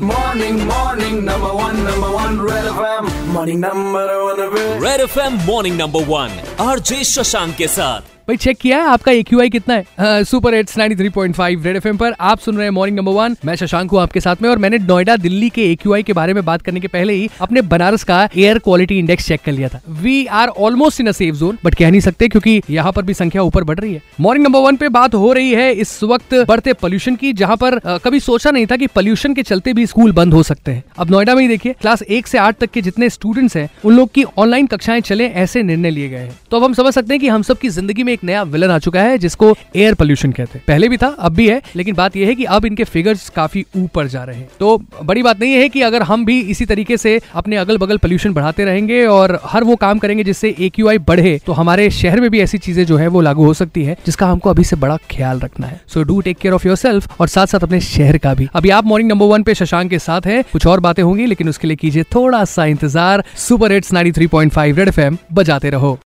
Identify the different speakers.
Speaker 1: Morning, morning, number one, number one, Red FM. Morning, number one,
Speaker 2: red F M morning number one RJ Shashank के साथ
Speaker 3: भाई check किया है? आपका ए कितना है? सुपर एट्स 93.5 रेड एफएम पर आप सुन रहे हैं मॉर्निंग नंबर वन मैं शशांक हूँ आपके साथ में और मैंने नोएडा दिल्ली के एक्यूआई के बारे में बात करने के पहले ही अपने बनारस का एयर क्वालिटी इंडेक्स चेक कर लिया था। We are almost in safe zone but कह नहीं सकते क्योंकि यहाँ पर भी संख्या ऊपर बढ़ रही है। मॉर्निंग नंबर वन पे बात हो रही है इस वक्त बढ़ते पॉल्यूशन की, जहाँ पर कभी सोचा नहीं था कि पॉल्यूशन के चलते भी स्कूल बंद हो सकते हैं। अब नोएडा में ही देखिए क्लास एक से आठ तक के जितने स्टूडेंट्स हैं, उन लोग की ऑनलाइन कक्षाएँ चले ऐसे निर्णय लिए गए हैं। तो अब हम समझ सकते हैं कि हम सब की ज़िंदगी में एक नया विलन आ चुका है, जिसको एयर पोल्यूशन कहते हैं। पहले भी था, अब भी है, लेकिन बात यह है कि अब इनके फिगर्स काफ़ी ऊपर जा रहे हैं। तो बड़ी बात नहीं है कि अगर हम भी इसी तरीके से अपने अगल बगल पोल्यूशन बढ़ाते रहेंगे और हर वो काम करेंगे जिससे एक्यूआई बढ़े तो हमारे शहर में भी ऐसी चीज़ें जो है, वो लागू हो सकती है, जिसका हमको अभी से बड़ा ख्याल रखना है। So do take care of your और साथ साथ अपने शहर का भी। अभी आप मॉर्निंग नंबर वन पे शशांक के साथ हैं, कुछ और बातें होंगी, लेकिन उसके लिए कीजिए थोड़ा सा इंतज़ार। सुपर हिट्स 93.5 रेड एफएम बजाते रहो।